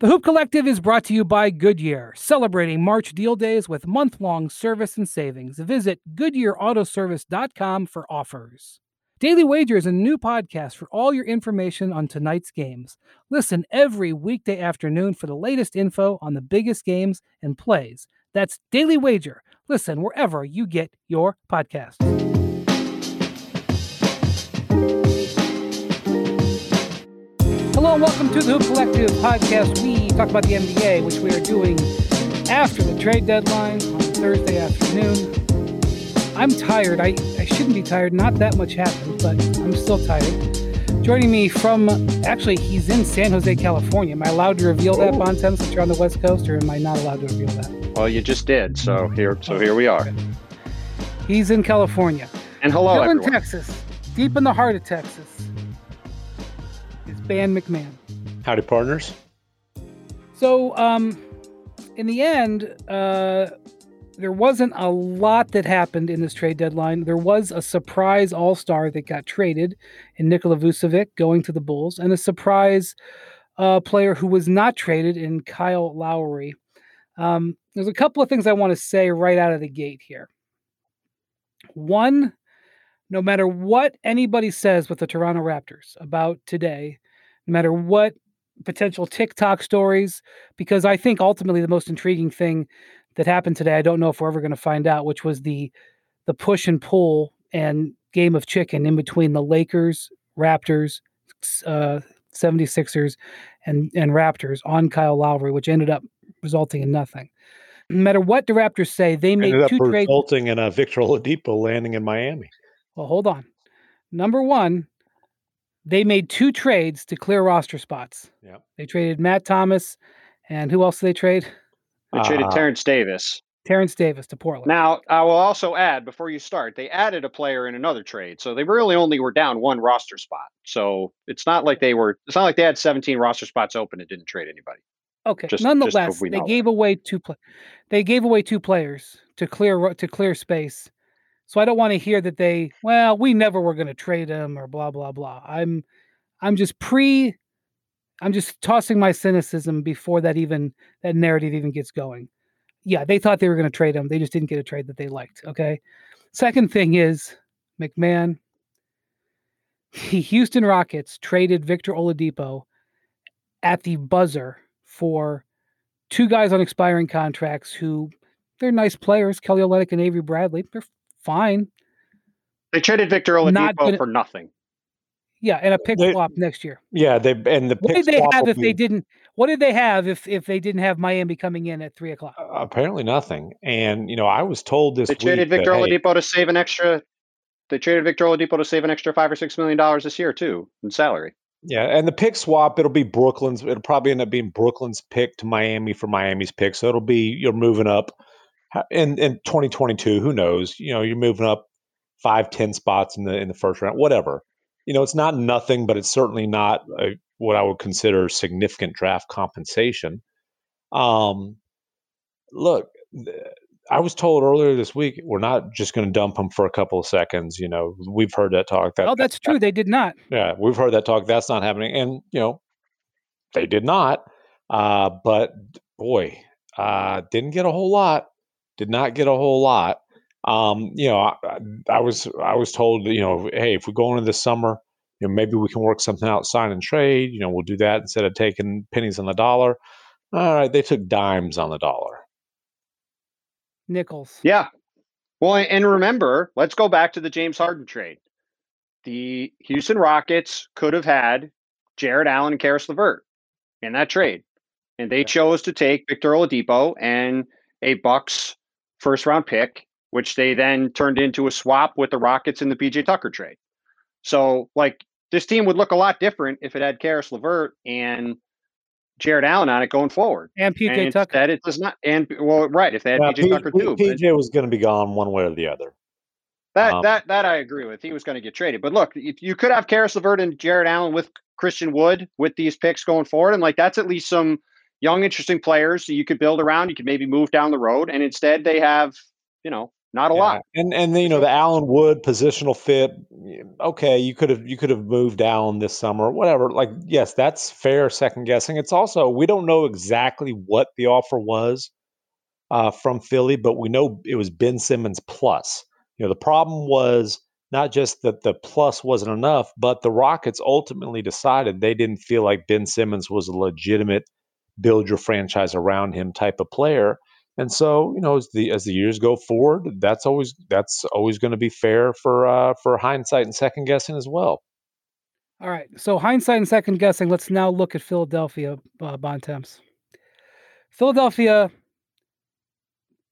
The Hoop Collective is brought to you by Goodyear, celebrating March deal days with month long service and savings. Visit GoodyearAutoservice.com for offers. Daily Wager is a new podcast for all your information on tonight's games. Listen every weekday afternoon for the latest info on the biggest games and plays. That's Daily Wager. Listen wherever you get your podcast. Hello and welcome to the Hoop Collective podcast. We talk about the NBA, which we are doing after the trade deadline on Thursday afternoon. I'm tired. I, I shouldn't be tired. Not that much happened, but I'm still tired. Joining me from, actually, he's in San Jose, California. Am I allowed to reveal that, Bontemps, since you're on the West Coast, or am I not allowed to reveal that? Well, you just did. So here, so here we are. He's in California. And hello, Still in everyone. Texas, deep in the heart of Texas. Ban MacMahon. Howdy, partners. So, um, in the end, uh, there wasn't a lot that happened in this trade deadline. There was a surprise All Star that got traded in Nikola Vucevic going to the Bulls, and a surprise uh, player who was not traded in Kyle Lowry. Um, there's a couple of things I want to say right out of the gate here. One, no matter what anybody says with the Toronto Raptors about today, no matter what potential TikTok stories, because I think ultimately the most intriguing thing that happened today, I don't know if we're ever going to find out, which was the the push and pull and game of chicken in between the Lakers, Raptors, uh, 76ers, and, and Raptors on Kyle Lowry, which ended up resulting in nothing. No matter what the Raptors say, they made Ended two trades. resulting in a Victor Oladipo landing in Miami. Well, hold on. Number one, they made two trades to clear roster spots. Yeah. They traded Matt Thomas, and who else did they trade? They traded Uh, Terrence Davis. Terrence Davis to Portland. Now, I will also add before you start, they added a player in another trade, so they really only were down one roster spot. So it's not like they were. It's not like they had 17 roster spots open and didn't trade anybody. okay. just- just Nonetheless, so we they know gave away two. Pl- they gave away two players to clear to clear space. So I don't want to hear that they. Well, we never were going to trade him or blah blah blah. I'm, I'm just pre. I'm just tossing my cynicism before that even that narrative even gets going. Yeah, they thought they were going to trade him. They just didn't get a trade that they liked. Okay. Second thing is MacMahon. The Houston Rockets traded Victor Oladipo at the buzzer for two guys on expiring contracts who they're nice players, Kelly Olynyk and Avery Bradley. They're fine. They traded Victor Not Oladipo gonna- for nothing. Yeah, and a pick They- swap next year. Yeah, they and the What pick did they swap have will if they didn't? What did they have if if they didn't have Miami coming in at three o'clock? uh, apparently nothing. And you know, I was told this They week traded that, Victor hey, Oladipo to save an extra. They traded Victor Oladipo to save an extra five or six million dollars this year too in salary. Yeah, and the pick swap, it'll be Brooklyn's. It'll probably end up being Brooklyn's pick to Miami for Miami's pick. So it'll be you're moving up Ha- in in 2022. Who knows? You know, you're moving up five, ten spots in the in the first round, whatever. You know, it's not nothing, but it's certainly not a, what I would consider significant draft compensation. Um, look, I was told earlier this week we're not just going to dump him for a couple of seconds. You know, we've heard that talk. That Oh, that's true. They did not. yeah, we've heard that talk. That's not happening, and you know, they did not. Uh, but boy, uh, didn't get a whole lot. Did not get a whole lot. Um, you know, I, I- I was I was told, you know, hey, if we go into the summer, you know, maybe we can work something out, sign and trade. You know, we'll do that instead of taking pennies on the dollar. All right, they took dimes on the dollar. Nickels. Yeah. Well, and remember, let's go back to the James Harden trade. The Houston Rockets could have had Jarrett Allen and Caris LeVert in that trade, and they chose to take Victor Oladipo and a Bucks first round pick, which they then turned into a swap with the Rockets in the PJ Tucker trade. So, like, this team would look a lot different if it had Caris LeVert and Jarrett Allen on it going forward. And PJ and Tucker. instead it does not. And well, right, if they had Yeah, PJ P- Tucker P- too, but- PJ was going to be gone one way or the other. That Um, that that I agree with. He was going to get traded, but look, you, you could have Caris LeVert and Jarrett Allen with Christian Wood with these picks going forward, and like that's at least some young, interesting players that you could build around. You could maybe move down the road, and instead they have, you know, Not a Yeah, lot. and and you know the Allen Wood positional fit. Okay, you could have you could have moved Allen this summer, whatever. Like, yes, that's fair. Second guessing. It's also we don't know exactly what the offer was uh, from Philly, but we know it was Ben Simmons plus. You know, the problem was not just that the plus wasn't enough, but the Rockets ultimately decided they didn't feel like Ben Simmons was a legitimate build your franchise around him type of player. And so, you know, as the as the years go forward, that's always that's always going to be fair for uh, for hindsight and second guessing as well. All right. So hindsight and second guessing. Let's now look at Philadelphia uh, Bontemps. Philadelphia.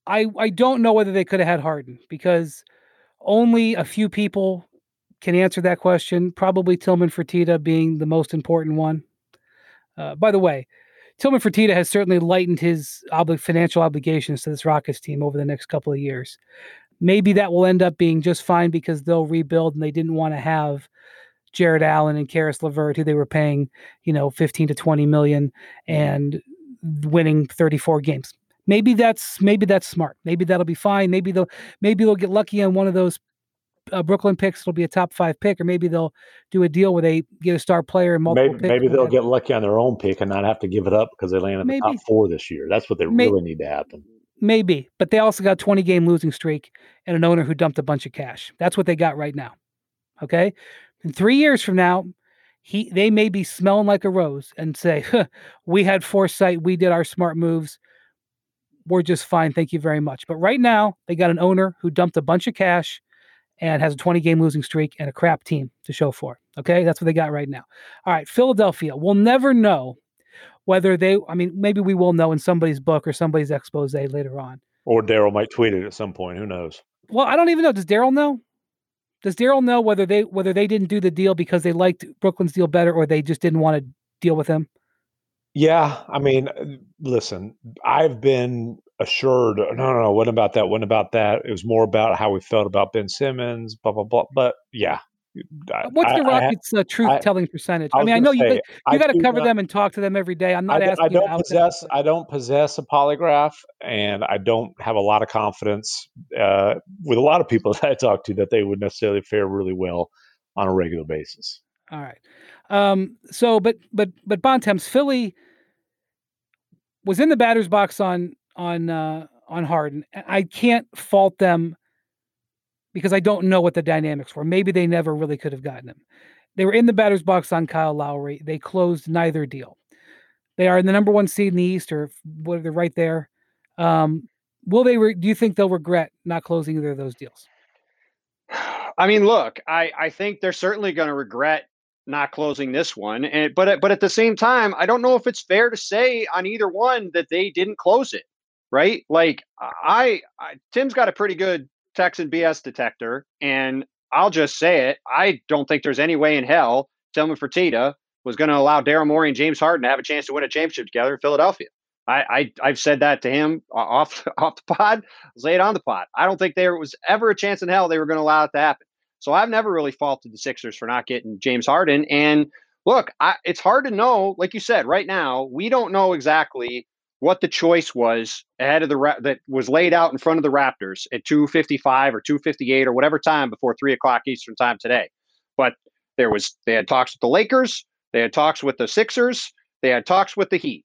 I I don't know whether they could have had Harden because only a few people can answer that question. Probably Tillman Fertitta being the most important one. Uh, by the way, Tillman Fertitta has certainly lightened his financial obligations to this Rockets team over the next couple of years. Maybe that will end up being just fine because they'll rebuild and they didn't want to have Jarrett Allen and Caris LeVert, who they were paying, you know, 15 to 20 million and winning 34 games. Maybe that's maybe that's smart. Maybe that'll be fine. Maybe they'll maybe they'll get lucky on one of those uh, Brooklyn picks. It'll be a top five pick, or maybe they'll do a deal where they get a star player and multiple Maybe, maybe they'll get lucky on their own pick and not have to give it up because they land in the top four this year. That's what they May- really need to happen. Maybe, but they also got 20 game losing streak and an owner who dumped a bunch of cash. That's what they got right now. Okay. In three years from now, he they may be smelling like a rose and say, huh, "We had foresight. We did our smart moves. We're just fine. Thank you very much." But right now, they got an owner who dumped a bunch of cash and has a 20 game losing streak and a crap team to show for. it. Okay, that's what they got right now. All right, Philadelphia. We'll never know whether they. I mean, maybe we will know in somebody's book or somebody's expose later on. Or Daryl might tweet it at some point. Who knows? Well, I don't even know. Does Daryl know? Does Daryl know whether they whether they didn't do the deal because they liked Brooklyn's deal better or they just didn't want to deal with him? Yeah, I mean, listen, I've been assured. No, no, no. What about that? What about that? It was more about how we felt about Ben Simmons. Blah blah blah. But yeah, I- What's the I Rockets' uh, truth telling percentage? I, was mean, I know you say, you I got to cover not- them and talk to them every day. I'm not I, asking I don't possess. I don't possess a polygraph, and I don't have a lot of confidence uh, with a lot of people that I talk to that they would necessarily fare really well on a regular basis. All right. Um, so, but but but Bontemps, Philly was in the batter's box on on uh, on Harden. I can't fault them because I don't know what the dynamics were. Maybe they never really could have gotten him. They were in the batter's box on Kyle Lowry. They closed neither deal. They are in the number one seed in the East, or what? They're right there. Um, will they? Re- do you think they'll regret not closing either of those deals? I mean, look, I, I think they're certainly going to regret not closing this one, and but but at the same time, I don't know if it's fair to say on either one that they didn't close it, right? Like I, I Tim's got a pretty good Texan BS detector, and I'll just say it: I don't think there's any way in hell Tillman Fertitta was going to allow Daryl Morey and James Harden to have a chance to win a championship together in Philadelphia. I, I I've said that to him off off the pod, say it on the pod. I don't think there was ever a chance in hell they were going to allow it to happen. So I've never really faulted the Sixers for not getting James Harden. And look, I, it's hard to know. Like you said, right now we don't know exactly what the choice was ahead of the Ra- that was laid out in front of the Raptors at 2:55 or 2:58 or whatever time before three o'clock Eastern time today. But there was they had talks with the Lakers, they had talks with the Sixers, they had talks with the Heat,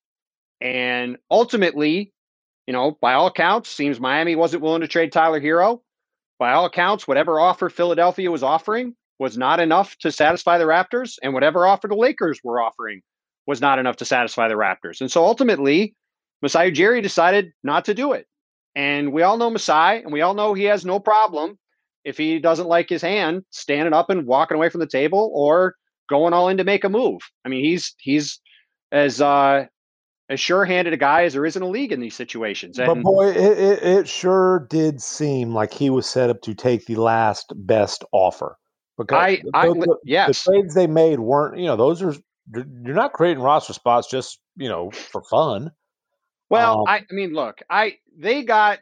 and ultimately, you know, by all accounts, seems Miami wasn't willing to trade Tyler Herro. By all accounts, whatever offer Philadelphia was offering was not enough to satisfy the Raptors, and whatever offer the Lakers were offering was not enough to satisfy the Raptors. And so ultimately, Masai Ujiri decided not to do it. And we all know Masai, and we all know he has no problem if he doesn't like his hand standing up and walking away from the table or going all in to make a move. I mean, he's he's as uh as sure-handed a guy as there is in a league in these situations. But boy, it, it, it sure did seem like he was set up to take the last best offer. Because I, I the, the- the yes, trades they made weren't, you know, those you're you're not creating roster spots just, you know, for fun. Well, Um, I, I mean, look, I they got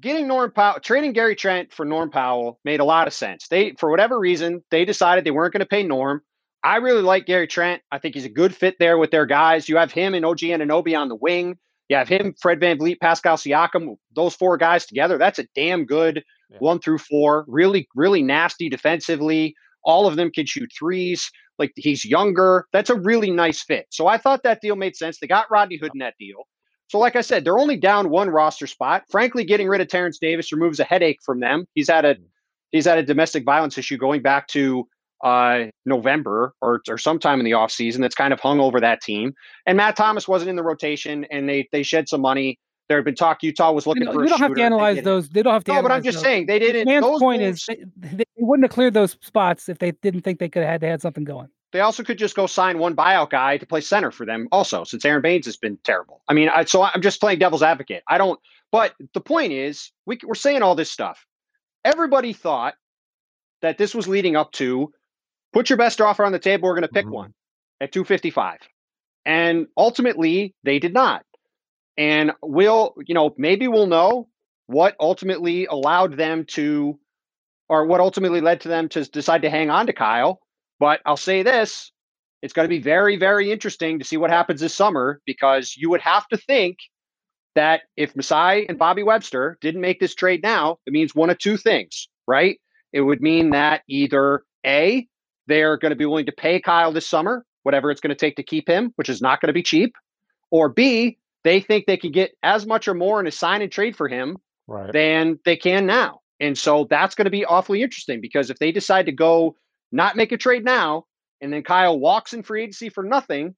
getting Norm Powell, trading Gary Trent for Norm Powell made a lot of sense. They, for whatever reason, they decided they weren't going to pay Norm. I really like Gary Trent. I think he's a good fit there with their guys. You have him and OG Anunoby on the wing. You have him, Fred Van VanVleet, Pascal Siakam, those four guys together. That's a damn good yeah. one through four. Really, really nasty defensively. All of them can shoot threes. Like he's younger. That's a really nice fit. So I thought that deal made sense. They got Rodney Hood in that deal. So, like I said, they're only down one roster spot. Frankly, getting rid of Terrence Davis removes a headache from them. He's had a he's had a domestic violence issue going back to uh, November or, or sometime in the offseason that's kind of hung over that team. And Matt Thomas wasn't in the rotation, and they they shed some money. There had been talk Utah was looking you know, for. We don't have to analyze those. They don't have to. No, but I'm just those. saying they didn't. Man's point moves, is they, they, wouldn't have cleared those spots if they didn't think they could have had to had something going. They also could just go sign one buyout guy to play center for them, also, since Aron Baynes has been terrible. I mean, I, so I'm just playing devil's advocate. I don't. But the point is, we, we're saying all this stuff. Everybody thought that this was leading up to put your best offer on the table. We're going to pick mm-hmm. one at 255. And ultimately, they did not. And we'll, you know, maybe we'll know what ultimately allowed them to, or what ultimately led to them to decide to hang on to Kyle but I'll say this it's going to be very, very interesting to see what happens this summer because you would have to think that if Masai and Bobby Webster didn't make this trade now, it means one of two things, right? It would mean that either A, they're going to be willing to pay Kyle this summer, whatever it's going to take to keep him, which is not going to be cheap, or B, they think they can get as much or more in a sign and trade for him right. than they can now. And so that's going to be awfully interesting because if they decide to go not make a trade now, and then Kyle walks in free agency for nothing,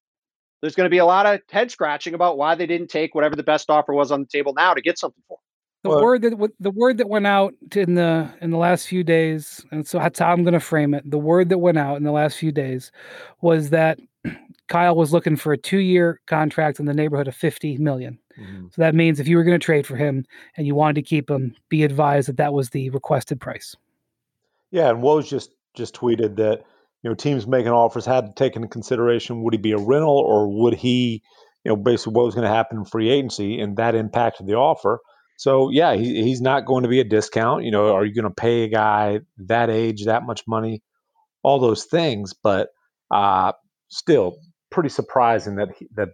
there's going to be a lot of head scratching about why they didn't take whatever the best offer was on the table now to get something for. The well, word that the word that went out in the in the last few days, and so that's how I'm going to frame it. The word that went out in the last few days was that Kyle was looking for a two year contract in the neighborhood of 50 million. Mm-hmm. So that means if you were going to trade for him and you wanted to keep him, be advised that that was the requested price. Yeah, and Woj just just tweeted that you know teams making offers had to take into consideration would he be a rental or would he you know basically what was going to happen in free agency and that impacted the offer. So yeah he, he's not going to be a discount you know are you going to pay a guy that age that much money? All those things but uh still pretty surprising that he, that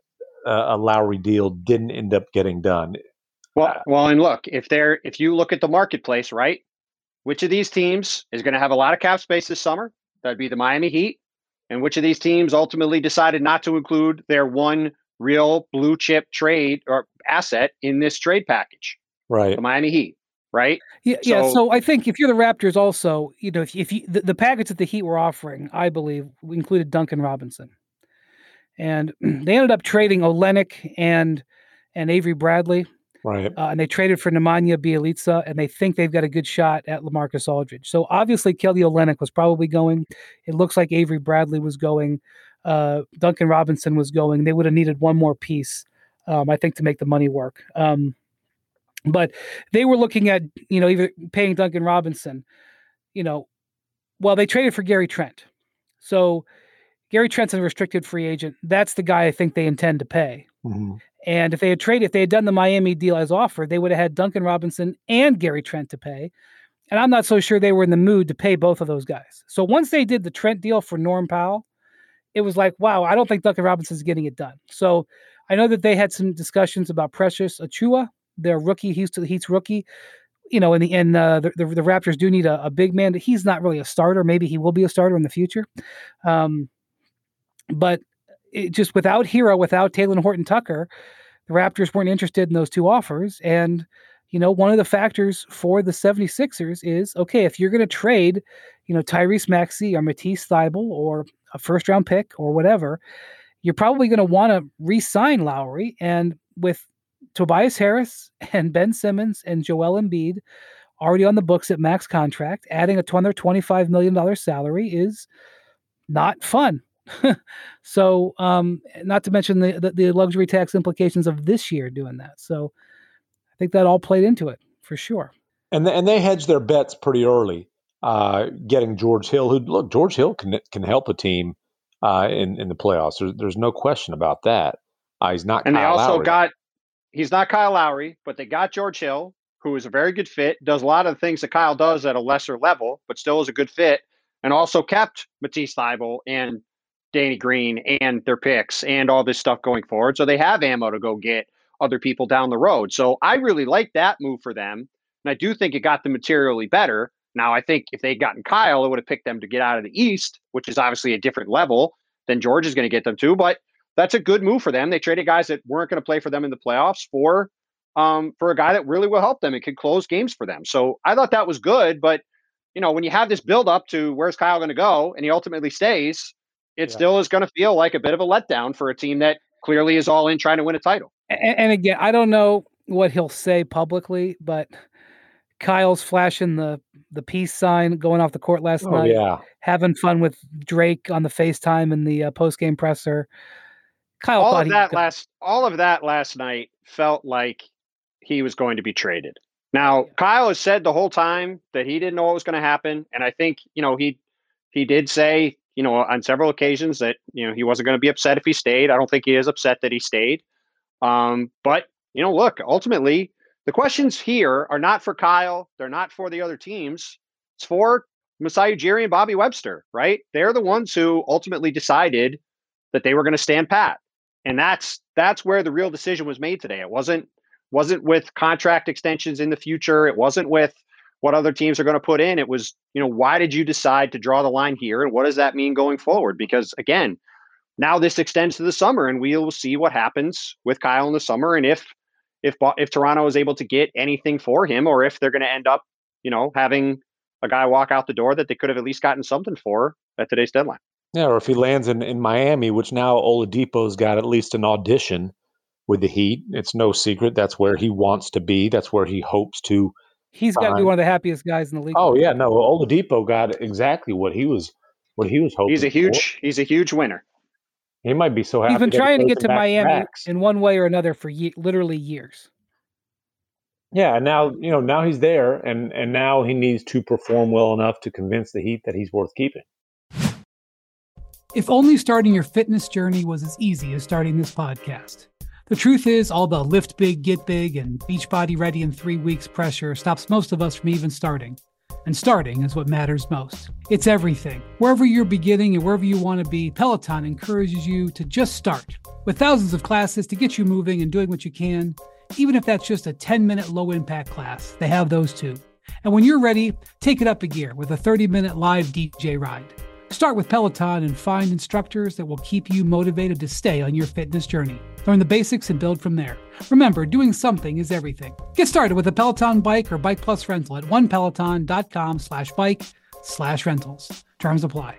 uh, a Lowry deal didn't end up getting done. Well well and look if they're if you look at the marketplace right which of these teams is going to have a lot of cap space this summer? That'd be the Miami Heat. And which of these teams ultimately decided not to include their one real blue chip trade or asset in this trade package? Right. The Miami Heat. Right. Yeah. So, yeah. So I think if you're the Raptors, also, you know, if, if you, the, the package that the Heat were offering, I believe, included Duncan Robinson, and they ended up trading Olynyk and and Avery Bradley Right. Uh, and they traded for Nemanja Bjelica, and they think they've got a good shot at Lamarcus Aldridge. So obviously, Kelly Olynyk was probably going. It looks like Avery Bradley was going. Uh, Duncan Robinson was going. They would have needed one more piece, um, I think, to make the money work. Um, but they were looking at, you know, even paying Duncan Robinson, you know, well, they traded for Gary Trent. So Gary Trent's a restricted free agent. That's the guy I think they intend to pay. Mm-hmm. And if they had traded, if they had done the Miami deal as offered, they would have had Duncan Robinson and Gary Trent to pay. And I'm not so sure they were in the mood to pay both of those guys. So once they did the Trent deal for Norm Powell, it was like, wow, I don't think Duncan Robinson's getting it done. So I know that they had some discussions about Precious Achiuwa, their rookie, he's to the Heat's rookie. You know, in the end, uh, the, the, the Raptors do need a, a, big man. He's not really a starter. Maybe he will be a starter in the future. Um, but it, just without Herro, without Talen Horton Tucker, the Raptors weren't interested in those two offers. And, you know, one of the factors for the 76ers is okay, if you're going to trade, you know, Tyrese Maxey or Matisse Thybulle or a first round pick or whatever, you're probably going to want to re sign Lowry. And with Tobias Harris and Ben Simmons and Joel Embiid already on the books at max contract, adding a $225 million salary is not fun. so, um, not to mention the, the, the luxury tax implications of this year doing that. So, I think that all played into it for sure. And and they hedged their bets pretty early, uh, getting George Hill. Who look George Hill can can help a team uh, in in the playoffs. There's, there's no question about that. Uh, he's not. And Kyle they also Lowry. got. He's not Kyle Lowry, but they got George Hill, who is a very good fit. Does a lot of the things that Kyle does at a lesser level, but still is a good fit. And also kept Matisse Thybulle and Danny Green and their picks and all this stuff going forward. So they have ammo to go get other people down the road. So I really like that move for them. And I do think it got them materially better. Now, I think if they'd gotten Kyle, it would have picked them to get out of the East, which is obviously a different level than George is going to get them to. But that's a good move for them. They traded guys that weren't going to play for them in the playoffs for um, for a guy that really will help them and could close games for them. So I thought that was good. But you know, when you have this build up to where's Kyle going to go, and he ultimately stays, it yeah. still is going to feel like a bit of a letdown for a team that clearly is all in trying to win a title. And, and again, I don't know what he'll say publicly, but Kyle's flashing the the peace sign going off the court last oh, night. Yeah, having fun with Drake on the FaceTime in the uh, post game presser. Kyle all of that last all of that last night felt like he was going to be traded. Now, Kyle has said the whole time that he didn't know what was going to happen, and I think you know he he did say you know on several occasions that you know he wasn't going to be upset if he stayed. I don't think he is upset that he stayed. Um, but you know, look, ultimately, the questions here are not for Kyle. They're not for the other teams. It's for Masai Ujiri and Bobby Webster, right? They're the ones who ultimately decided that they were going to stand pat, and that's that's where the real decision was made today. It wasn't wasn't with contract extensions in the future. It wasn't with what other teams are going to put in. It was, you know, why did you decide to draw the line here? And what does that mean going forward? Because again, now this extends to the summer and we will see what happens with Kyle in the summer. And if, if, if Toronto is able to get anything for him, or if they're going to end up, you know, having a guy walk out the door that they could have at least gotten something for at today's deadline. Yeah, or if he lands in, in Miami, which now Oladipo's got at least an audition with the Heat. It's no secret that's where he wants to be. That's where he hopes to. He's got to be one of the happiest guys in the league. Oh yeah, no, Oladipo got exactly what he was what he was hoping. He's a huge for. he's a huge winner. He might be so happy. He's been trying to get to Miami in one way or another for ye- literally years. Yeah, and now you know now he's there, and and now he needs to perform well enough to convince the Heat that he's worth keeping. If only starting your fitness journey was as easy as starting this podcast. The truth is, all the lift big, get big, and Beachbody ready in three weeks pressure stops most of us from even starting. And starting is what matters most. It's everything. Wherever you're beginning and wherever you want to be, Peloton encourages you to just start. With thousands of classes to get you moving and doing what you can, even if that's just a 10 minute low impact class, they have those too. And when you're ready, take it up a gear with a 30 minute live DJ ride. Start with Peloton and find instructors that will keep you motivated to stay on your fitness journey. Learn the basics and build from there. Remember, doing something is everything. Get started with a Peloton bike or bike plus rental at onepeloton.com slash bike slash rentals. Terms apply.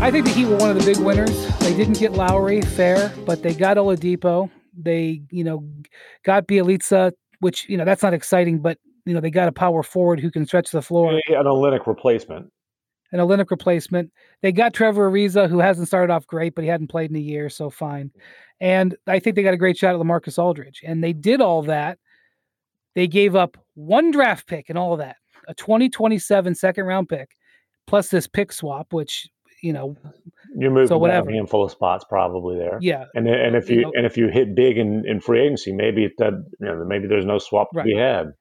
I think the Heat were one of the big winners. They didn't get Lowry, fair, but they got Oladipo. They, you know, got Bjelica, which you know that's not exciting, but you know they got a power forward who can stretch the floor. An Olynyk replacement. An Olynyk replacement. They got Trevor Ariza, who hasn't started off great, but he hadn't played in a year, so fine. And I think they got a great shot at Lamarcus Aldridge. And they did all that. They gave up one draft pick and all of that, a 2027 second round pick, plus this pick swap, which you know, you're moving so whatever. a handful of spots probably there. Yeah, and and if you, you know, and if you hit big in, in free agency, maybe that you know maybe there's no swap right. to be had.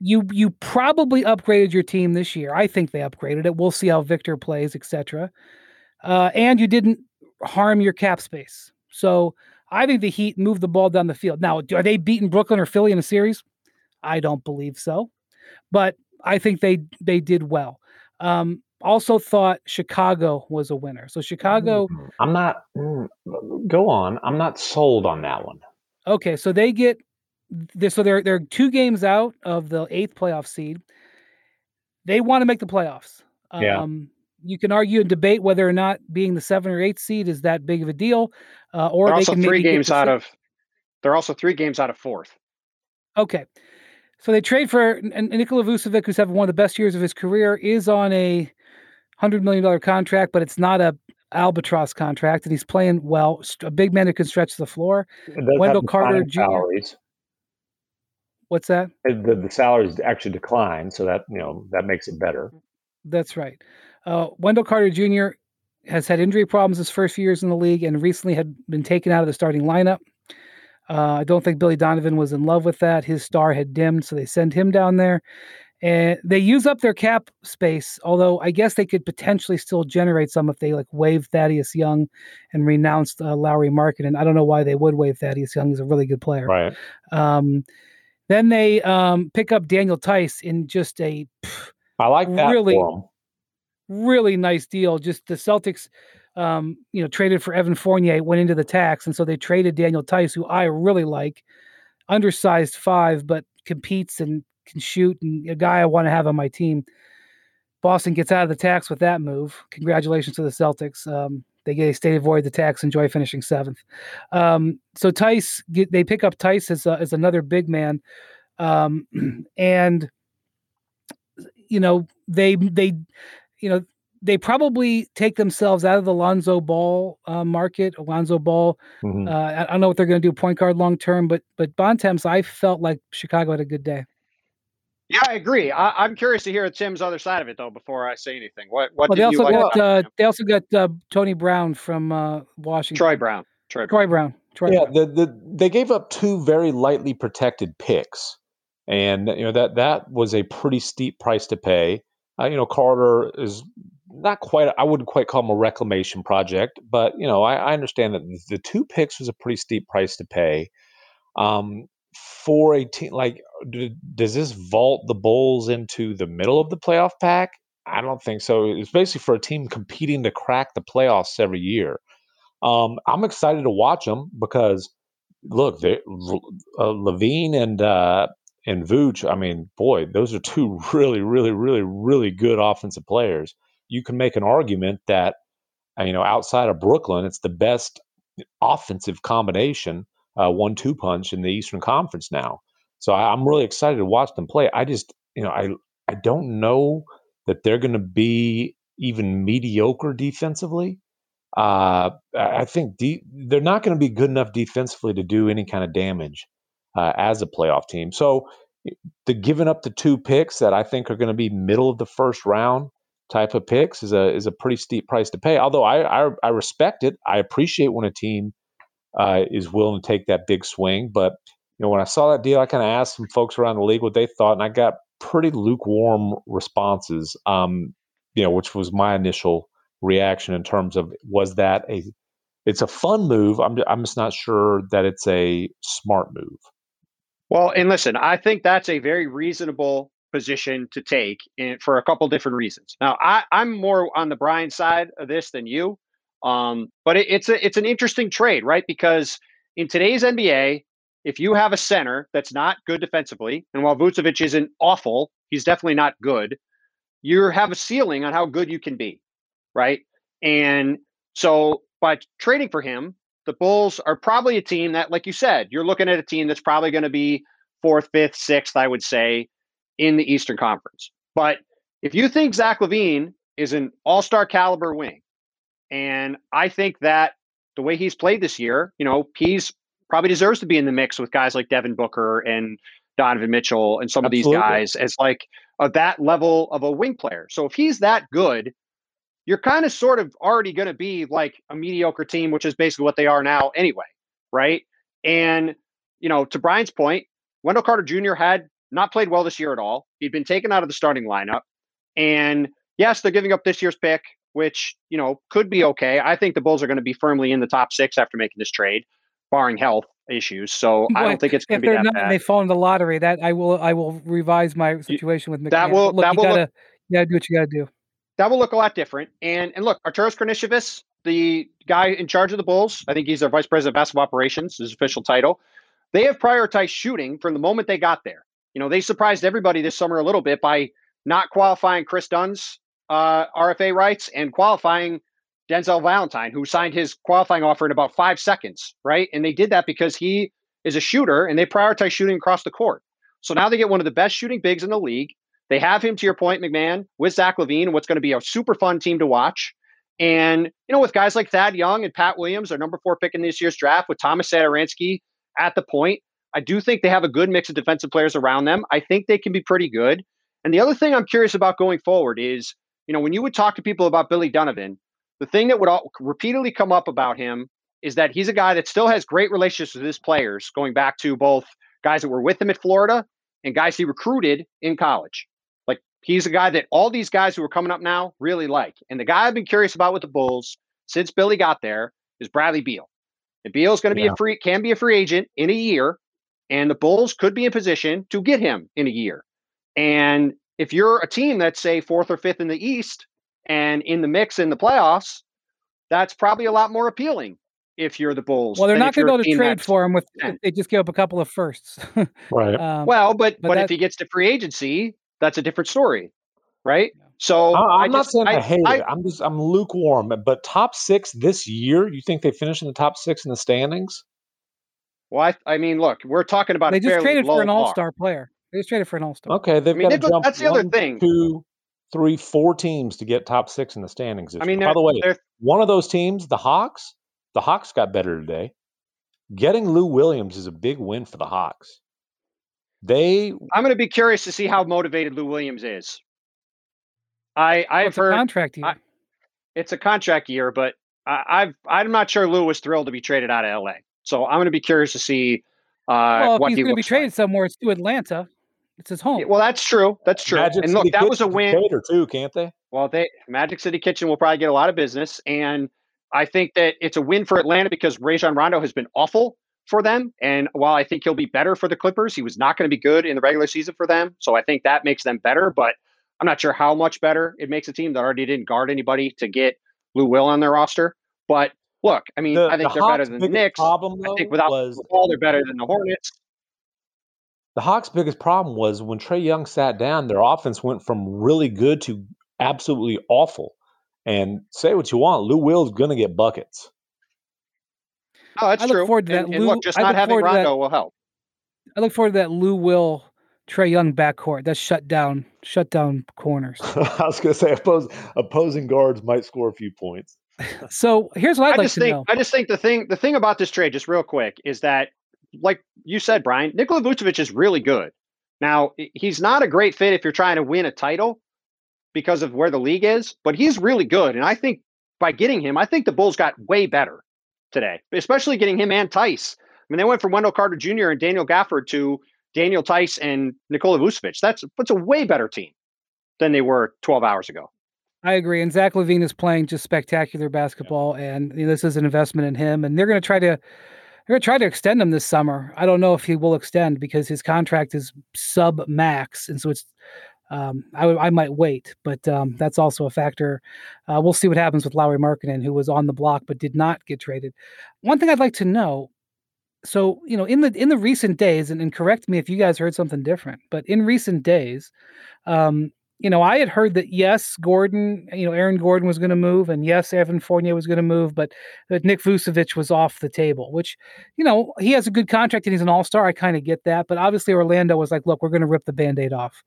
You you probably upgraded your team this year. I think they upgraded it. We'll see how Victor plays, etc. Uh, and you didn't harm your cap space. So I think the Heat moved the ball down the field. Now, are they beating Brooklyn or Philly in a series? I don't believe so, but I think they they did well. Um, also thought Chicago was a winner. So Chicago, mm, I'm not. Mm, go on. I'm not sold on that one. Okay, so they get this. So they're they're two games out of the eighth playoff seed. They want to make the playoffs. Yeah. Um, you can argue and debate whether or not being the seven or eighth seed is that big of a deal, uh, or they're they also can three games out of. They're also three games out of fourth. Okay, so they trade for and Nikola Vucevic, who's having one of the best years of his career, is on a hundred million dollar contract, but it's not a albatross contract, and he's playing well. A big man who can stretch the floor. Wendell Carter Jr. Salaries. What's that? The, the salaries actually decline, so that you know that makes it better. That's right. Uh, Wendell Carter Jr. has had injury problems his first few years in the league, and recently had been taken out of the starting lineup. Uh, I don't think Billy Donovan was in love with that. His star had dimmed, so they send him down there. And they use up their cap space, although I guess they could potentially still generate some if they like waive Thaddeus Young and renounced uh, Lauri And I don't know why they would waive Thaddeus Young. He's a really good player. Right. Um, then they um, pick up Daniel Theis in just a pff, I like that really, really nice deal. Just the Celtics, um, you know, traded for Evan Fournier, went into the tax, and so they traded Daniel Theis, who I really like, undersized five, but competes and can shoot and a guy I want to have on my team. Boston gets out of the tax with that move. Congratulations to the Celtics. Um, they get a state avoid the tax, enjoy finishing seventh. Um, so Theis, get, they pick up Theis as, a, as another big man, um, and you know they they you know they probably take themselves out of the Lonzo Ball uh, market. Lonzo Ball, mm-hmm. uh, I, I, don't know what they're going to do point guard long term, but but Bontemps, I felt like Chicago had a good day. Yeah, I agree. I, am curious to hear Tim's other side of it, though. Before I say anything, what what well, they also like got uh, they also got uh, Tony Brown from uh, Washington. Troy Brown. Troy, Troy Brown. Troy yeah, Brown. The, the they gave up two very lightly protected picks, and you know that that was a pretty steep price to pay. Uh, you know, Carter is not quite. I wouldn't quite call him a reclamation project, but you know, I, I understand that the two picks was a pretty steep price to pay. Um, for a team like does this vault the bulls into the middle of the playoff pack? I don't think so. It's basically for a team competing to crack the playoffs every year. Um, i'm excited to watch them because look uh, LaVine and uh, and Vooch, I mean, boy, those are two really, really, really, really good offensive players. You can make an argument that, uh, you know, outside of Brooklyn, it's the best offensive combination uh, one-two punch in the Eastern Conference now. So I, am really excited to watch them play. I just, you know, I I don't know that they're going to be even mediocre defensively. Uh, I think de- they're not going to be good enough defensively to do any kind of damage uh, as a playoff team. So the giving up the two picks that I think are going to be middle of the first round type of picks is a is a pretty steep price to pay. Although I I, I respect it, I appreciate when a team uh, is willing to take that big swing. But you know, when I saw that deal, I kind of asked some folks around the league what they thought, and I got pretty lukewarm responses. Um, you know, which was my initial reaction in terms of was that a it's a fun move. I'm I'm just not sure that it's a smart move. Well, and listen, I think that's a very reasonable position to take in, for a couple different reasons. Now, I, I'm more on the Brian side of this than you. Um, but it, it's a it's an interesting trade, right? Because in today's NBA, if you have a center that's not good defensively, and while Vucevic isn't awful, he's definitely not good. You have a ceiling on how good you can be, right? And so by trading for him, the Bulls are probably a team that, like you said, you're looking at a team that's probably going to be fourth, fifth, sixth, I would say, in the Eastern Conference. But if you think Zach LaVine is an all-star caliber wing, and I think that the way he's played this year, you know, he's probably deserves to be in the mix with guys like Devin Booker and Donovan Mitchell and some Absolutely. of these guys as like a, that level of a wing player. So if he's that good, you're kind of sort of already going to be like a mediocre team, which is basically what they are now anyway, right? And you know, to Brian's point, Wendell Carter Jr. had not played well this year at all. He'd been taken out of the starting lineup, and yes, they're giving up this year's pick which you know could be okay. I think the Bulls are going to be firmly in the top six after making this trade, barring health issues. So I don't think it's going to be that not, bad. They fall in the lottery. That I will I will revise my situation with MacMahon. That will look, that will gotta, look, gotta do what you gotta do. That will look a lot different. And and look, Arturas Karnisovas, the guy in charge of the Bulls, I think he's their vice president of basketball operations, his official title. They have prioritized shooting from the moment they got there. You know, they surprised everybody this summer a little bit by not qualifying Kris Dunn's uh, RFA rights and qualifying Denzel Valentine, who signed his qualifying offer in about five seconds, right? And they did that because he is a shooter and they prioritize shooting across the court. So now they get one of the best shooting bigs in the league. They have him, to your point, MacMahon, with Zach LaVine, what's going to be a super fun team to watch. And, you know, with guys like Thad Young and Pat Williams, our number four pick in this year's draft, with Tomas Satoransky at the point, I do think they have a good mix of defensive players around them. I think they can be pretty good. And the other thing I'm curious about going forward is, you know, when you would talk to people about Billy Donovan, the thing that would all, repeatedly come up about him is that he's a guy that still has great relationships with his players, going back to both guys that were with him at Florida and guys he recruited in college. Like he's a guy that all these guys who are coming up now really like. And the guy I've been curious about with the Bulls since Billy got there is Bradley Beal. And Beal is going to yeah. be a free can be a free agent in a year, and the Bulls could be in position to get him in a year. And if you're a team that's say fourth or fifth in the East and in the mix in the playoffs, that's probably a lot more appealing if you're the Bulls. Well, they're not going to be able to trade for him with they just give up a couple of firsts. right. Um, well, but but, but if he gets to free agency, that's a different story, right? So I, am not saying I, I hate I, it. I'm just I'm lukewarm. But top six this year, you think they finish in the top six in the standings? Well, I, I mean, look, we're talking about they just traded for an all star player. They just traded for an all star. Okay, they've I mean, got to jump. That's the one, other thing. Two, three, four teams to get top six in the standings. I mean, by the way, one of those teams, the Hawks, the Hawks got better today. Getting Lou Williams is a big win for the Hawks. They I'm going to be curious to see how motivated Lou Williams is. I I've well, heard contract year. I, it's a contract year, but I, I've I'm not sure Lou was thrilled to be traded out of LA. So I'm going to be curious to see uh, well, if he's he going to be traded like. somewhere, it's to Atlanta. It's his home. Yeah, well, that's true. That's true. Magic and look, City that was a win. too, can't they? Well, they Magic City Kitchen will probably get a lot of business, and I think that it's a win for Atlanta because Rajon Rondo has been awful for them. And while I think he'll be better for the Clippers, he was not going to be good in the regular season for them. So I think that makes them better, but I'm not sure how much better it makes a team that already didn't guard anybody to get Lou Will on their roster. But look, I mean, the, I think the they're Hawks better than the Knicks. Problem, though, I think without was, the ball, they're better than the Hornets. The Hawks' biggest problem was when Trae Young sat down, their offense went from really good to absolutely awful. And say what you want, Lou Will's going to get buckets. Oh, that's I true. look forward to that. And, Lou, and look, just not having Rondo that, will help. I look forward to that Lou Will Trae Young backcourt. That's shut down, shut down corners. I was going to say oppose, opposing guards might score a few points. so here's what I'd I like just to think, know. I just think the thing, the thing about this trade, just real quick, is that, like you said, Brian, Nikola Vucevic is really good. Now he's not a great fit if you're trying to win a title because of where the league is, but he's really good. And I think by getting him, I think the Bulls got way better today, especially getting him and Theis. I mean, they went from Wendell Carter Jr. and Daniel Gafford to Daniel Theis and Nikola Vucevic. That's that's a way better team than they were 12 hours ago. I agree. And Zach LaVine is playing just spectacular basketball, and you know, this is an investment in him. And they're going to try to they're going to try to extend him this summer. I don't know if he will extend because his contract is sub max, and so it's um, I, I might wait, but um, that's also a factor. Uh, we'll see what happens with Lauri Markkanen, who was on the block but did not get traded. One thing I'd like to know. So you know, in the in the recent days, and, and correct me if you guys heard something different, but in recent days, um, you know, I had heard that yes, Gordon, you know, Aaron Gordon was going to move, and yes, Evan Fournier was going to move, but that Nick Vucevic was off the table. Which, you know, he has a good contract and he's an All Star. I kind of get that, but obviously Orlando was like, look, we're going to rip the Band Aid off.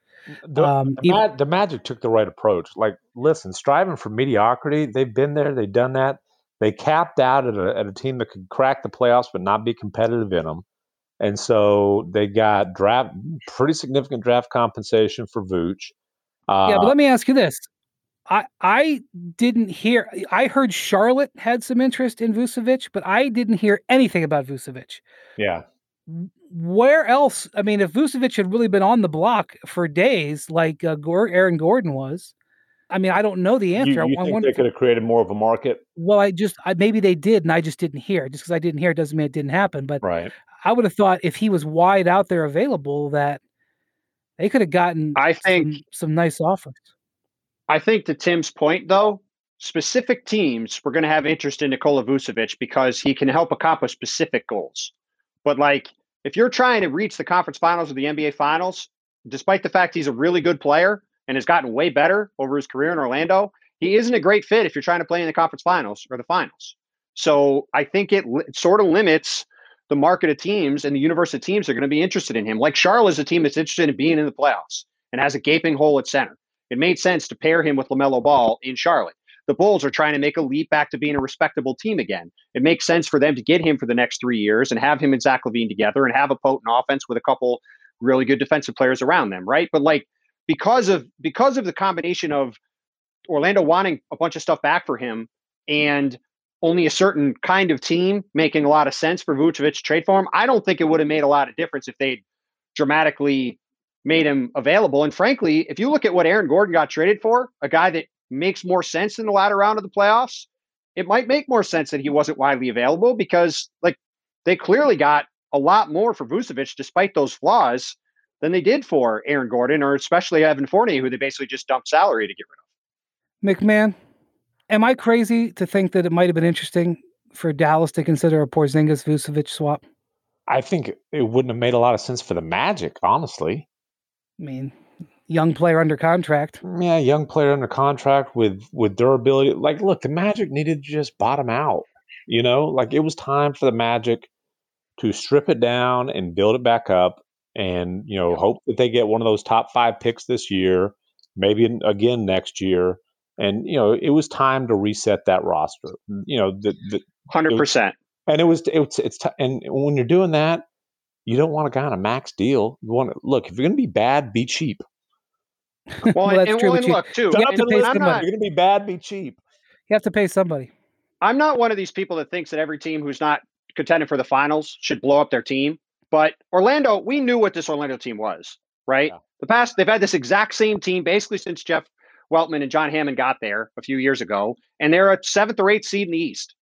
The, um, the, even, the, Magic took the right approach. Like, listen, striving for mediocrity, they've been there, they've done that. They capped out at a, at a team that could crack the playoffs but not be competitive in them. And so they got draft pretty significant draft compensation for Vooch. Uh, yeah, but let me ask you this. I I didn't hear I heard Charlotte had some interest in Vucevic, but I didn't hear anything about Vucevic. Yeah where else? I mean, if Vucevic had really been on the block for days, like uh, Aaron Gordon was, I mean, I don't know the answer. You, you I, think they could have created more of a market? Well, I just I, maybe they did, and I just didn't hear. Just because I didn't hear doesn't mean it didn't happen. But right. I would have thought if he was wide out there available, that they could have gotten. I think some, some nice offers. I think to Tim's point, though, specific teams were going to have interest in Nikola Vucevic because he can help accomplish specific goals. But like, if you're trying to reach the conference finals or the NBA finals, despite the fact he's a really good player and has gotten way better over his career in Orlando, he isn't a great fit if you're trying to play in the conference finals or the finals. So I think it, li- sort of limits the market of teams and the universe of teams are going to be interested in him. Like Charlotte is a team that's interested in being in the playoffs and has a gaping hole at center. It made sense to pair him with LaMelo Ball in Charlotte. the Bulls are trying to make a leap back to being a respectable team again. It makes sense for them to get him for the next three years and have him and Zach LaVine together and have a potent offense with a couple really good defensive players around them, right? But like because of because of the combination of Orlando wanting a bunch of stuff back for him and only a certain kind of team making a lot of sense for Vucevic trade for him, I don't think it would have made a lot of difference if they'd dramatically made him available. And frankly, if you look at what Aaron Gordon got traded for, a guy that makes more sense in the latter round of the playoffs, it might make more sense that he wasn't widely available because like they clearly got a lot more for Vucevic despite those flaws than they did for Aaron Gordon or especially Evan Fournier, who they basically just dumped salary to get rid of. MacMahon, am I crazy to think that it might have been interesting for Dallas to consider a Porzingis Vucevic swap? I think it wouldn't have made a lot of sense for the Magic, honestly. I mean, young player under contract. Yeah, young player under contract with with durability. Like, look, the Magic needed to just bottom out. You know, like it was time for the Magic to strip it down and build it back up, and you know, hope that they get one of those top five picks this year, maybe again next year. And you know, it was time to reset that roster. Mm, you know, the hundred percent. And it was it's it's t- and when you're doing that, you don't want a guy on a max deal. You want to look if you're going to be bad, be cheap. Well, well and, and, well, and look too. You have to pay somebody. Not, you're going to be bad, be cheap. You have to pay somebody. I'm not one of these people that thinks that every team who's not contending for the finals should blow up their team. But Orlando, we knew what this Orlando team was, right? Yeah. The past, they've had this exact same team basically since Jeff Weltman and John Hammond got there a few years ago, and they're a seventh or eighth seed in the East,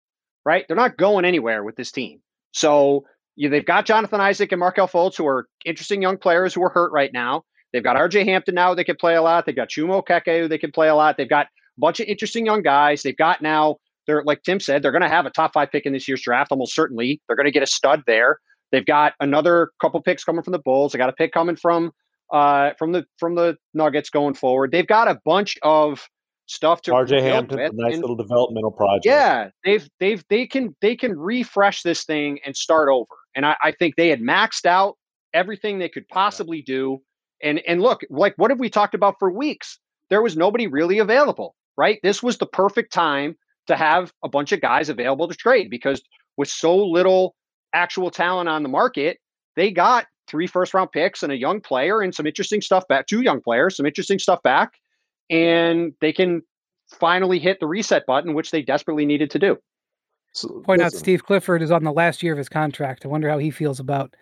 right? They're not going anywhere with this team. So they've got Jonathan Isaac and Markelle Fultz, who are interesting young players who are hurt right now. They've got RJ Hampton now they can play a lot. They've got Chuma Okeke who they can play a lot. They've got a bunch of interesting young guys. They've got now, they're like Tim said, they're going to have a top five pick in this year's draft, almost certainly. They're going to get a stud there. They've got another couple picks coming from the Bulls. They got a pick coming from uh from the from the Nuggets going forward. They've got a bunch of stuff to RJ Hampton, a nice and, little developmental project. Yeah, they've they've they can they can refresh this thing and start over. And I, I think they had maxed out everything they could possibly yeah. do. And and look, like what have we talked about for weeks? There was nobody really available, right? This was the perfect time to have a bunch of guys available to trade because with so little actual talent on the market, they got three first round picks and a young player and some interesting stuff back, two young players, some interesting stuff back and they can finally hit the reset button, which they desperately needed to do. So, Point listen. out Steve Clifford is on the last year of his contract. I wonder how he feels about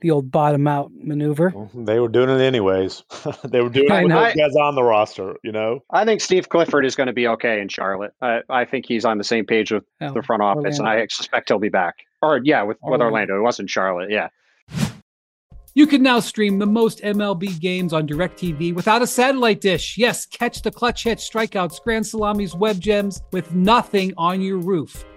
the old bottom out maneuver. they were doing it anyways. they were doing it with those guys on the roster, you know. I think Steve Clifford is going to be okay in Charlotte. I, I think he's on the same page with oh, the front office, Orlando. and I suspect he'll be back. Or yeah, with Orlando. with Orlando. It wasn't Charlotte. Yeah. You can now stream the most MLB games on DirecTV without a satellite dish. Yes, catch the clutch hits, strikeouts, grand salamis, web gems with nothing on your roof.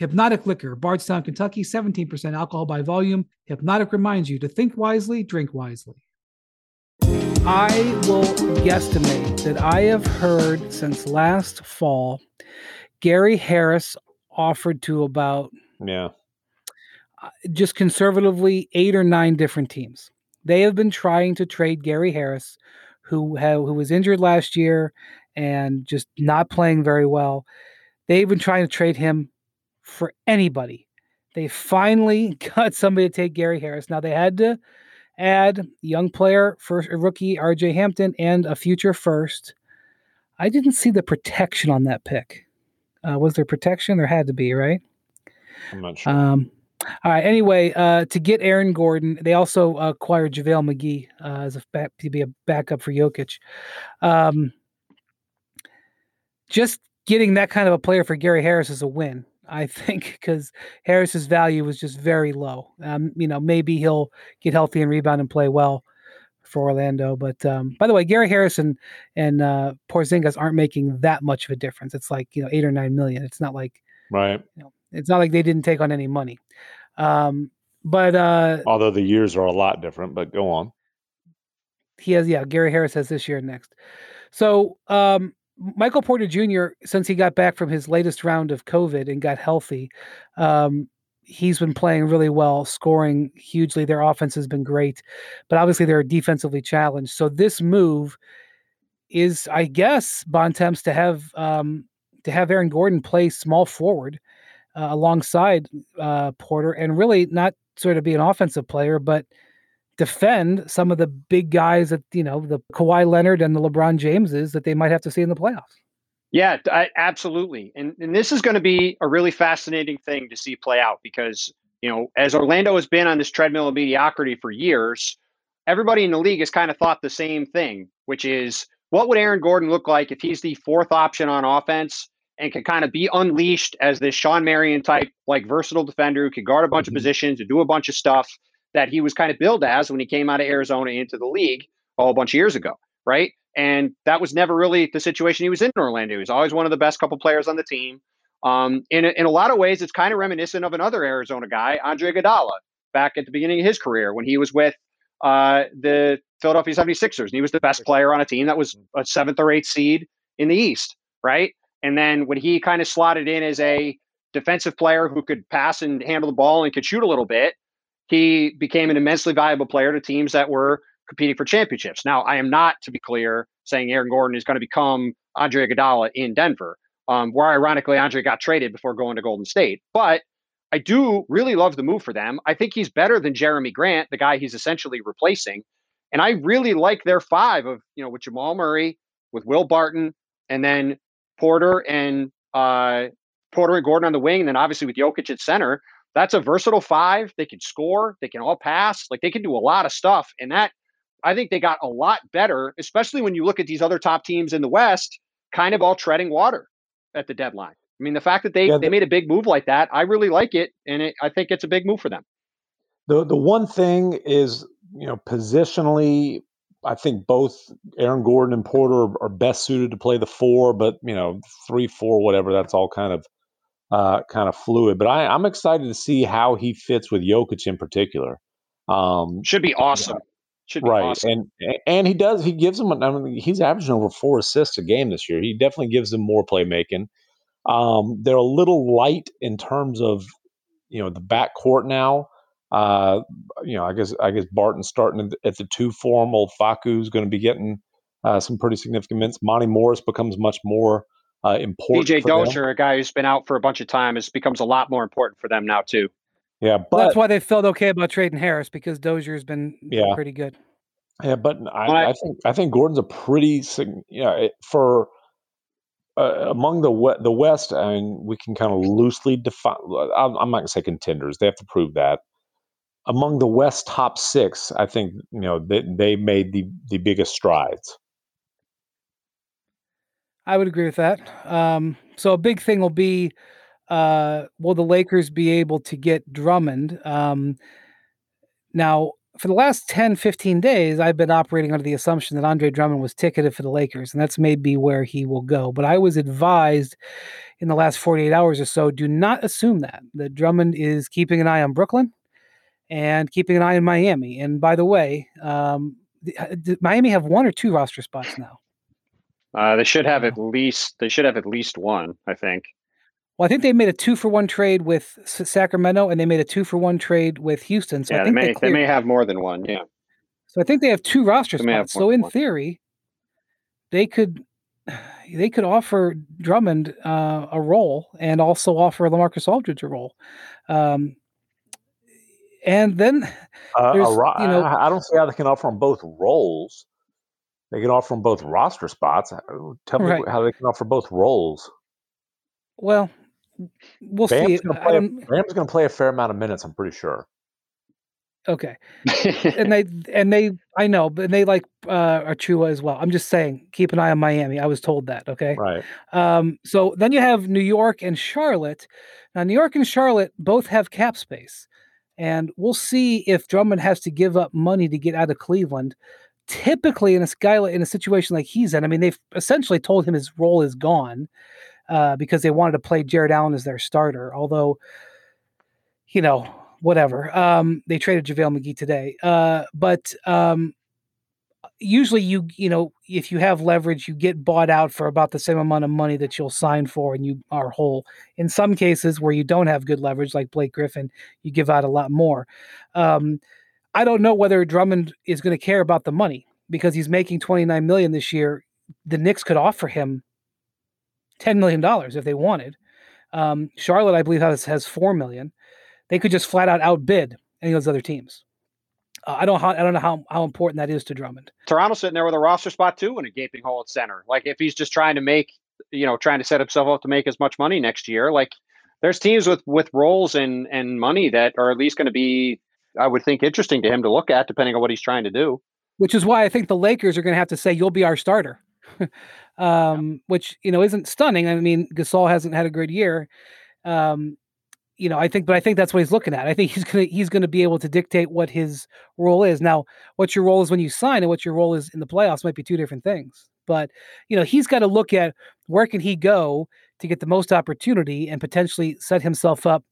Hpnotiq Liquor, Bardstown, Kentucky, 17% alcohol by volume. Hpnotiq reminds you to think wisely, drink wisely. I will guesstimate that I have heard since last fall Gary Harris offered to about yeah uh, just conservatively eight or nine different teams. They have been trying to trade Gary Harris, who who was injured last year and just not playing very well. They've been trying to trade him for anybody. They finally got somebody to take Gary Harris. Now they had to add young player, first rookie RJ Hampton, and a future first. I didn't see the protection on that pick. Uh, was there protection? There had to be, right? I'm not sure. Um, all right. Anyway, uh, to get Aaron Gordon, they also acquired JaVale McGee uh, as a back, to be a backup for Jokic. Um, just getting that kind of a player for Gary Harris is a win, I think, because Harris's value was just very low. Um, you know, maybe he'll get healthy and rebound and play well for Orlando. But um, by the way, Gary Harris and, and uh, Porzingis aren't making that much of a difference. It's like you know eight or nine million. It's not like right. You know, it's not like they didn't take on any money. Um, but uh, although the years are a lot different, but go on. He has yeah. Gary Harris has this year and next. So um, Michael Porter Jr. Since he got back from his latest round of COVID and got healthy, um, he's been playing really well, scoring hugely. Their offense has been great, but obviously they're defensively challenged. So this move is, I guess, Bontemps to have um, to have Aaron Gordon play small forward uh, alongside uh, Porter, and really not sort of be an offensive player, but defend some of the big guys that you know the Kawhi Leonard and the LeBron Jameses that they might have to see in the playoffs. Yeah, I, absolutely, and and this is going to be a really fascinating thing to see play out because you know as Orlando has been on this treadmill of mediocrity for years, everybody in the league has kind of thought the same thing, which is what would Aaron Gordon look like if he's the fourth option on offense and can kind of be unleashed as this Shawn Marion type, like versatile defender who can guard a bunch mm-hmm. of positions and do a bunch of stuff that he was kind of billed as when he came out of Arizona into the league a whole bunch of years ago, right? And that was never really the situation he was in Orlando. He was always one of the best couple players on the team. Um, in, in a lot of ways, it's kind of reminiscent of another Arizona guy, Andre Iguodala, back at the beginning of his career when he was with uh, the Philadelphia 76ers. And he was the best player on a team that was a seventh or eighth seed in the East, right? And then when he kind of slotted in as a defensive player who could pass and handle the ball and could shoot a little bit, he became an immensely valuable player to teams that were competing for championships. Now, I am not, to be clear, saying Aaron Gordon is going to become Andre Iguodala in Denver, um, where ironically Andre got traded before going to Golden State. But I do really love the move for them. I think he's better than Jerami Grant, the guy he's essentially replacing. And I really like their five of, you know, with Jamal Murray, with Will Barton, and then Porter and uh, Porter and Gordon on the wing, and then obviously with Jokic at center. That's a versatile five. They can score. They can all pass. Like they can do a lot of stuff. And that, I think they got a lot better, especially when you look at these other top teams in the West, kind of all treading water at the deadline. I mean, the fact that they yeah, they made a big move like that, I really like it, and it, I think it's a big move for them. The the one thing is, you know, positionally, I think both Aaron Gordon and Porter are, best suited to play the four, but you know, three, four, whatever. That's all kind of uh, kind of fluid. But I, I'm excited to see how he fits with Jokic in particular. Um, Should be awesome. Should be right, awesome. and and he does. He gives him. I mean, he's averaging over four assists a game this year. He definitely gives them more playmaking. Um, they're a little light in terms of you know the backcourt now. Uh, you know, I guess I guess Barton's starting at the two form. Old Facu's going to be getting uh, some pretty significant minutes. Monte Morris becomes much more uh, important. PJ Dozier, a guy who's been out for a bunch of time, is becomes a lot more important for them now too. Yeah, but that's why they felt okay about trading Harris because Dozier's been yeah. pretty good. Yeah, but I, I, I, think I think Gordon's a pretty you know for uh, among the the West. I mean, we can kind of loosely define. I'm, I'm not going to say contenders; they have to prove that among the West top six, I think you know they, they made the the biggest strides. I would agree with that. Um, so a big thing will be, uh, will the Lakers be able to get Drummond? Um, now, for the last 10, 15 days, I've been operating under the assumption that Andre Drummond was ticketed for the Lakers, and that's maybe where he will go. But I was advised in the last 48 hours or so do not assume that, that Drummond is keeping an eye on Brooklyn and keeping an eye on Miami. And by the way, um, uh, Miami have one or two roster spots now? Uh, they should have at least they should have at least one, I think. Well, I think they made a two for one trade with Sacramento, and they made a two for one trade with Houston. So yeah, I think they may, they, they, may have more than one. Yeah. So I think they have two roster they spots. So in one. theory, they could they could offer Drummond uh, a role and also offer LaMarcus Aldridge a role. Um, and then uh, you know, I don't see how they can offer them both roles. They can offer them both roster spots. Uh, tell me right. how they can offer both roles. Well, we'll Bam's see. Gonna I play, don't, Bam's going to play a fair amount of minutes. I'm pretty sure. okay. and they and they I know, but they like uh Achiuwa as well. I'm just saying, keep an eye on Miami. I was told that. Okay. Right. Um, so then you have New York and Charlotte. Now New York and Charlotte both have cap space, and we'll see if Drummond has to give up money to get out of Cleveland. Typically, in a guy in a situation like he's in, I mean, they've essentially told him his role is gone uh, because they wanted to play Jarrett Allen as their starter. Although, you know, whatever. Um, they traded JaVale McGee today. Uh, but um, usually you you know if you have leverage you get bought out for about the same amount of money that you'll sign for and you are whole in some cases where you don't have good leverage like blake griffin you give out a lot more um, i don't know whether drummond is going to care about the money because he's making 29 million this year the knicks could offer him 10 million dollars if they wanted um, charlotte i believe has has 4 million they could just flat out outbid any of those other teams uh, I don't how, I don't know how, how important that is to Drummond. Toronto's sitting there with a roster spot too and a gaping hole at center. Like if he's just trying to make, you know, trying to set himself up to make as much money next year, like there's teams with with roles and and money that are at least going to be, I would think, interesting to him to look at, depending on what he's trying to do. Which is why I think the Lakers are going to have to say you'll be our starter, um, yeah. which you know isn't stunning. I mean, Gasol hasn't had a great year. Um, you know, I think, but I think that's what he's looking at. I think he's gonna he's gonna be able to dictate what his role is. Now, what your role is when you sign and what your role is in the playoffs might be two different things. But you know, he's got to look at where can he go to get the most opportunity and potentially set himself up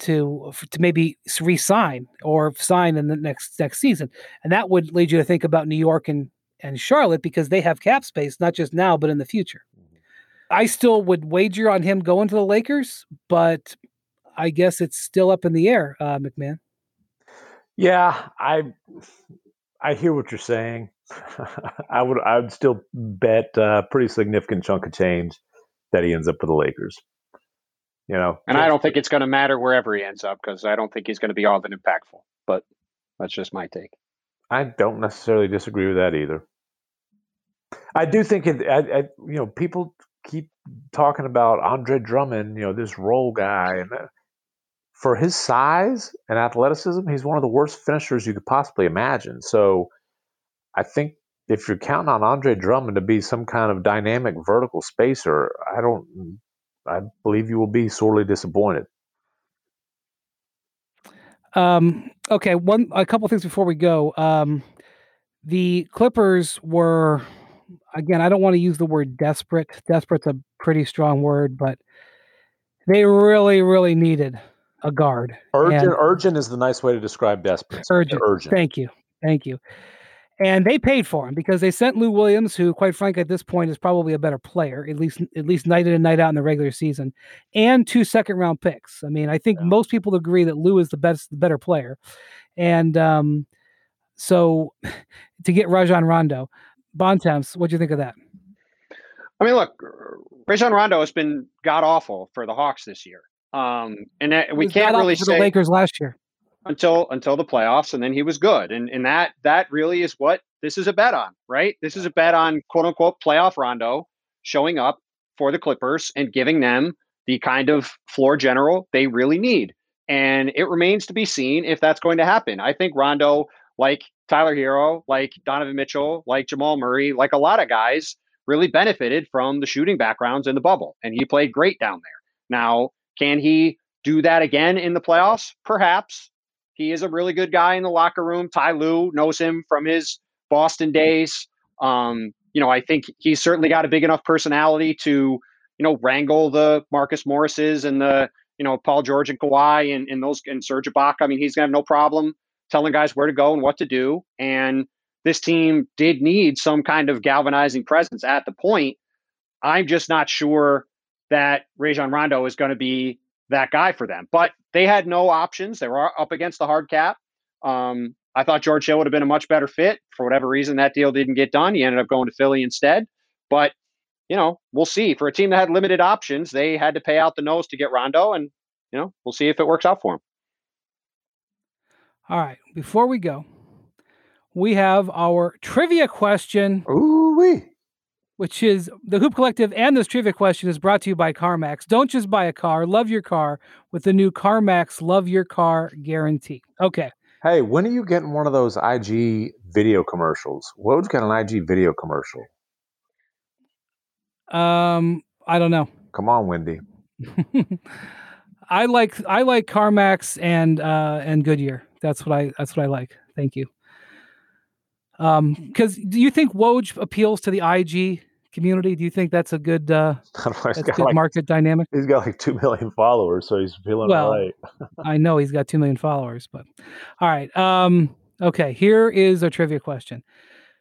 to to maybe resign or sign in the next next season. And that would lead you to think about New York and and Charlotte because they have cap space not just now but in the future. I still would wager on him going to the Lakers, but I guess it's still up in the air, uh, MacMahon. Yeah, I I hear what you're saying. I would I would still bet a pretty significant chunk of change that he ends up for the Lakers. You know, and I don't think it's going to matter wherever he ends up because I don't think he's going to be all that impactful. But that's just my take. I don't necessarily disagree with that either. I do think it. I, I, you know, people keep talking about Andre Drummond. You know, this role guy, and for his size and athleticism, he's one of the worst finishers you could possibly imagine. So I think if you're counting on Andre Drummond to be some kind of dynamic vertical spacer, I don't I believe you will be sorely disappointed. Um, okay, one a couple things before we go. Um, the Clippers were again, I don't want to use the word desperate. Desperate's a pretty strong word, but they really, really needed a guard. Urgent, and urgent is the nice way to describe desperate. Urgent. urgent. Thank you. Thank you. And they paid for him because they sent Lou Williams, who, quite frankly, at this point is probably a better player, at least at least night in and night out in the regular season, and two second round picks. I mean, I think yeah. most people agree that Lou is the best, the better player. And um, so, to get Rajon Rondo, Bontemps, what do you think of that? I mean, look, Rajon Rondo has been god awful for the Hawks this year. Um, and that, we can't really say the Lakers last year until until the playoffs, and then he was good. And and that that really is what this is a bet on, right? This is a bet on quote unquote playoff Rondo showing up for the Clippers and giving them the kind of floor general they really need. And it remains to be seen if that's going to happen. I think Rondo, like Tyler Herro, like Donovan Mitchell, like Jamal Murray, like a lot of guys, really benefited from the shooting backgrounds in the bubble. And he played great down there. Now, can he do that again in the playoffs? Perhaps. He is a really good guy in the locker room. Ty Lue knows him from his Boston days. Um, you know, I think he's certainly got a big enough personality to, you know, wrangle the Marcus Morrises and the, you know, Paul George and Kawhi and, and those and Serge Ibaka. I mean, he's gonna have no problem telling guys where to go and what to do. And this team did need some kind of galvanizing presence at the point. I'm just not sure that Rajon Rondo is going to be that guy for them. But they had no options. They were up against the hard cap. Um, I thought George Hill would have been a much better fit. For whatever reason, that deal didn't get done. He ended up going to Philly instead. But, you know, we'll see. For a team that had limited options, they had to pay out the nose to get Rondo. And, you know, we'll see if it works out for him. All right. Before we go, we have our trivia question. Ooh wee. Which is the Hoop Collective and this trivia question is brought to you by CarMax. Don't just buy a car, love your car with the new CarMax Love Your Car guarantee. Okay. Hey, when are you getting one of those IG video commercials? Woj got an IG video commercial. Um, I don't know. Come on, Windy. I like I like CarMax and uh and Goodyear. That's what I that's what I like. Thank you. Um, because do you think Woj appeals to the IG community? Do you think that's a good uh that's good like, market dynamic? He's got like two million followers, so he's feeling Well, all right. I know he's got two million followers, but all right. Um, okay, here is a trivia question.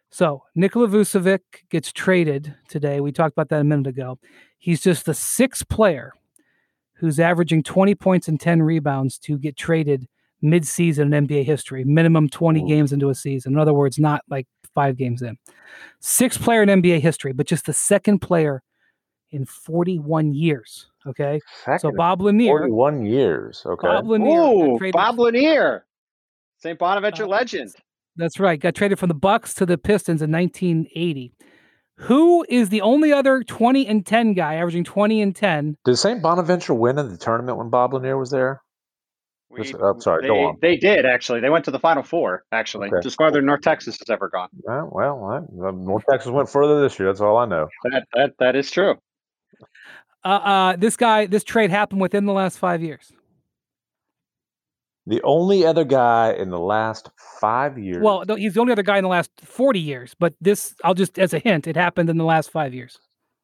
So Nikola Vucevic gets traded today. We talked about that a minute ago. He's just the sixth player who's averaging 20 points and 10 rebounds to get traded mid-season in NBA history, minimum 20 Ooh. games into a season. In other words, not like five games in. Sixth player in NBA history, but just the second player in 41 years. Okay. So Bob Lanier, 41 years. Okay. Bob Lanier got Ooh, Bob Lanier, St. Bonaventure Uh, legend. That's right. Got traded from the Bucks to the Pistons in 1980. Who is the only other 20 and 10 guy averaging 20 and 10? Did St. Bonaventure win in the tournament when Bob Lanier was there? Just- We- oh, sorry, they, go on. They did actually. They went to the Final Four. Actually, Okay. just farther than North Texas has ever gone. Well, well, I- North Texas went further this year. That's all I know. That that that is true. Uh, uh, this guy, this trade happened within the last five years. The only other guy in the last five years. Well, he's the only other guy in the last 40 years, but this, I'll just, as a hint, it happened in the last five years.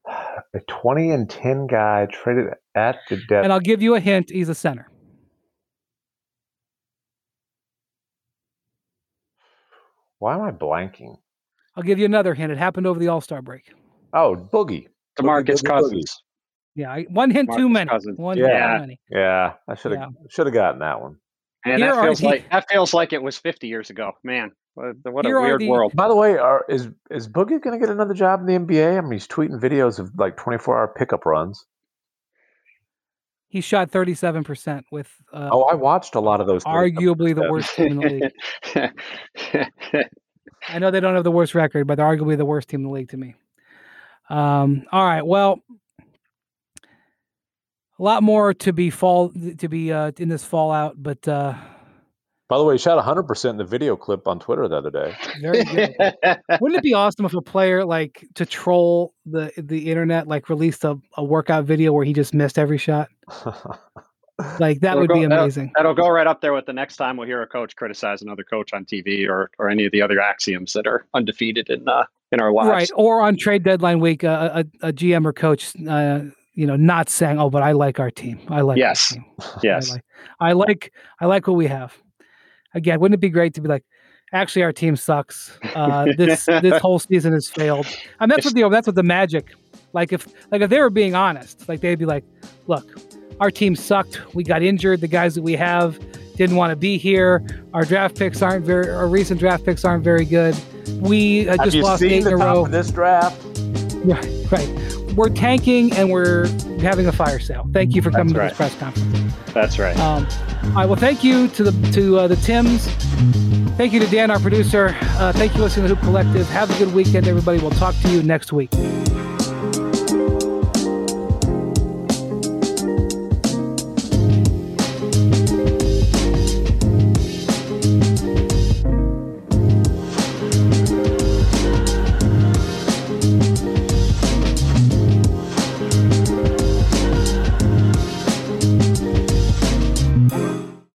a 20 and 10 guy traded at the death. And I'll give you a hint he's a center. Why am I blanking? I'll give you another hint. It happened over the All Star break. Oh, Boogie. Demarcus Boogie, Boogie, Cousins. Yeah, I, one hint too many. Cousins. One Yeah. hint too many. Yeah, I should have should have gotten that one. And Here that feels the- like that feels like it was 50 years ago. Man, what, what a Here weird the- world. By the way, are, is is Boogie going to get another job in the NBA? I mean, he's tweeting videos of like 24 hour pickup runs. He shot 37% with uh, Oh, I watched a lot of those. 37%. arguably the worst team in the league. I know they don't have the worst record, but they're arguably the worst team in the league to me. Um, all right. Well, a lot more to be fall to be uh, in this fallout, but uh, By the way, he shot 100 percent in the video clip on Twitter the other day. very good. Wouldn't it be awesome if a player like to troll the the internet like released a, a workout video where he just missed every shot? Like that It'll would be go- that'll- amazing. That'll go right up there with the next time we'll hear a coach criticize another coach on TV or or any of the other axioms that are undefeated in uh, in our lives. Right. Or on trade deadline week, uh, a, a GM or coach, uh, you know, not saying, "Oh, but I like our team. I like Yes. team. Yes. I like, I like, I like what we have." Again, wouldn't it be great to be like, actually, our team sucks. Uh, this this whole season has failed. And that's what the that's what the Magic, like if like if they were being honest, like they'd be like, "Look, our team sucked. We got injured. The guys that we have didn't want to be here. Our draft picks aren't very. Our recent draft picks aren't very good. We uh, Have just lost eight the in a top row." of this draft? Right, right. We're tanking and we're having a fire sale. Thank you for coming That's to this press conference. That's right. Um, all right. Well, thank you to the to uh, the Tims. Thank you to Dan, our producer. Uh, thank you, for listening to the Hoop Collective. Have a good weekend, everybody. We'll talk to you next week.